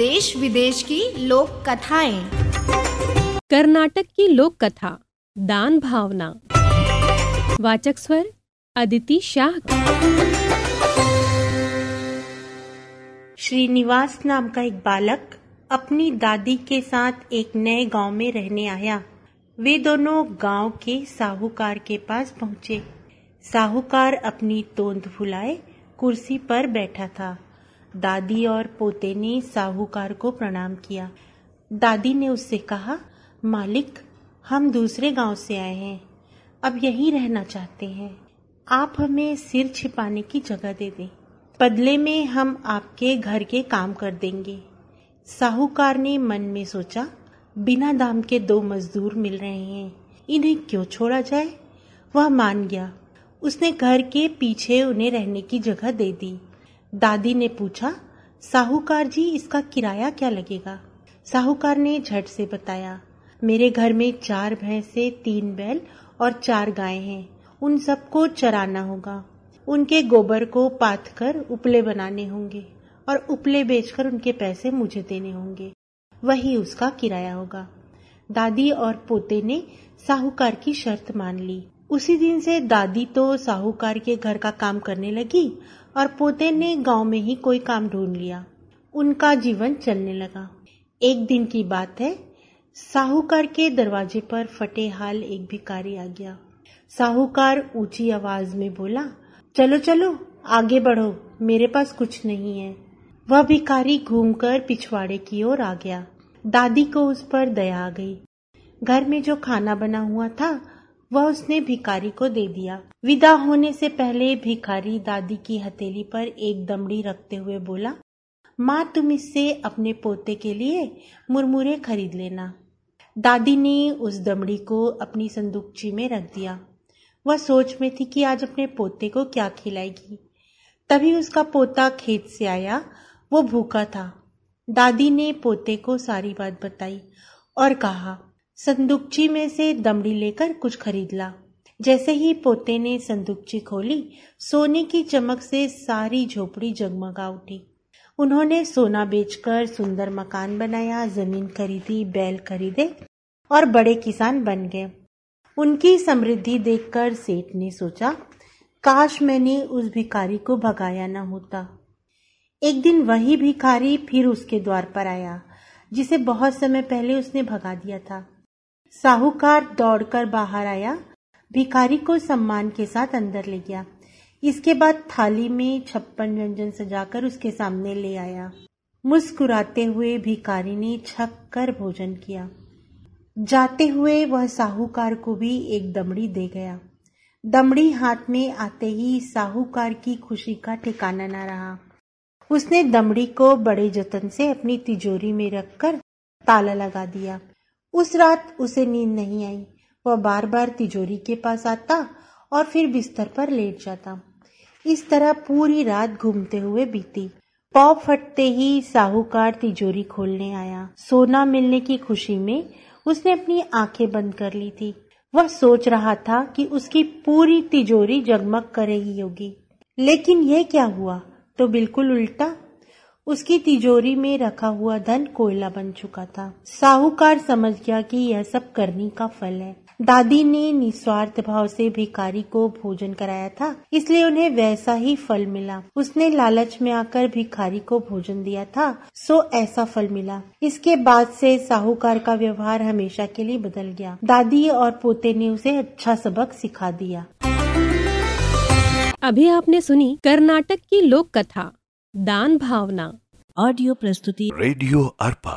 देश विदेश की लोक कथाएँ। कर्नाटक की लोक कथा दान भावना। वाचक स्वर अदिति शाह। श्रीनिवास नाम का एक बालक अपनी दादी के साथ एक नए गाँव में रहने आया। वे दोनों गाँव के साहूकार के पास पहुँचे। साहूकार अपनी तोंद फुलाए कुर्सी पर बैठा था। दादी और पोते ने साहूकार को प्रणाम किया। दादी ने उससे कहा, मालिक, हम दूसरे गाँव से आए हैं। अब यहीं रहना चाहते हैं। आप हमें सिर छिपाने की जगह दे दें। बदले में हम आपके घर के काम कर देंगे। साहूकार ने मन में सोचा, बिना दाम के दो मजदूर मिल रहे हैं। इन्हें क्यों छोड़ा जाए? वह मान गया। उसने घर के पीछे उन्हें रहने की जगह दे दी। दादी ने पूछा, साहूकार जी, इसका किराया क्या लगेगा? साहूकार ने झट से बताया, मेरे घर में चार भैंसे तीन बैल और चार गाय हैं। उन सबको चराना होगा। उनके गोबर को पाथ कर उपले बनाने होंगे और उपले बेचकर उनके पैसे मुझे देने होंगे। वही उसका किराया होगा। दादी और पोते ने साहूकार की शर्त मान ली। उसी दिन से दादी तो साहूकार के घर का काम करने लगी और पोते ने गाँव में ही कोई काम ढूंढ लिया। उनका जीवन चलने लगा। एक दिन की बात है, साहूकार के दरवाजे पर फटे हाल एक भिकारी आ गया। साहूकार ऊँची आवाज़ में बोला, चलो चलो, आगे बढ़ो, मेरे पास कुछ नहीं है। वह भिकारी घूमकर पिछवाड़े की ओर आ गया। दादी को उस पर दया आ गई। घर में जो खाना बना हुआ था वह उसने भिखारी को दे दिया। विदा होने से पहले भिखारी दादी की हथेली पर एक दमड़ी रखते हुए बोला, माँ, तुम इससे अपने पोते के लिए मुरमुरे खरीद लेना। दादी ने उस दमड़ी को अपनी संदूकची में रख दिया। वह सोच में थी कि आज अपने पोते को क्या खिलाएगी। तभी उसका पोता खेत से आया। वो भूखा था। दादी ने पोते को सारी बात बताई और कहा संदूकची में से दमड़ी लेकर कुछ खरीद ला जैसे ही पोते ने संदूकची खोली, सोने की चमक से सारी झोपड़ी जगमगा उठी। उन्होंने सोना बेचकर सुंदर मकान बनाया, ज़मीन खरीदी, बैल खरीदे और बड़े किसान बन गए। उनकी समृद्धि देखकर सेठ ने सोचा, काश मैंने उस भिखारी को भगाया न होता। एक दिन वही भिखारी फिर उसके द्वार पर आया, जिसे बहुत समय पहले उसने भगा दिया था। साहूकार दौड़कर बाहर आया, भिखारी को सम्मान के साथ अंदर ले गया। इसके बाद थाली में छप्पन व्यंजन सजाकर उसके सामने ले आया। मुस्कुराते हुए भिखारी ने छक कर भोजन किया। जाते हुए वह साहूकार को भी एक दमड़ी दे गया। दमड़ी हाथ में आते ही साहूकार की खुशी का ठिकाना न रहा। उसने दमड़ी को बड़े जतन से अपनी तिजोरी में रखकर ताला लगा दिया। उस रात उसे नींद नहीं आई। वह बार बार तिजोरी के पास आता और फिर बिस्तर पर लेट जाता। इस तरह पूरी रात घूमते हुए बीती। पौ फटते ही साहूकार तिजोरी खोलने आया। सोना मिलने की खुशी में उसने अपनी आँखें बंद कर ली थी। वह सोच रहा था कि उसकी पूरी तिजोरी जगमग कर रही होगी। लेकिन यह क्या हुआ? तो बिल्कुल उल्टा उसकी तिजोरी में रखा हुआ धन कोयला बन चुका था। साहूकार समझ गया कि यह सब करनी का फल है। दादी ने निस्वार्थ भाव से भिखारी को भोजन कराया था, इसलिए उन्हें वैसा ही फल मिला। उसने लालच में आकर भिखारी को भोजन दिया था, सो ऐसा फल मिला। इसके बाद से साहूकार का व्यवहार हमेशा के लिए बदल गया। दादी और पोते ने उसे अच्छा सबक सिखा दिया। अभी आपने सुनी कर्नाटक की लोक कथा। दान भावना। ऑडियो प्रस्तुति। रेडियो अर्पा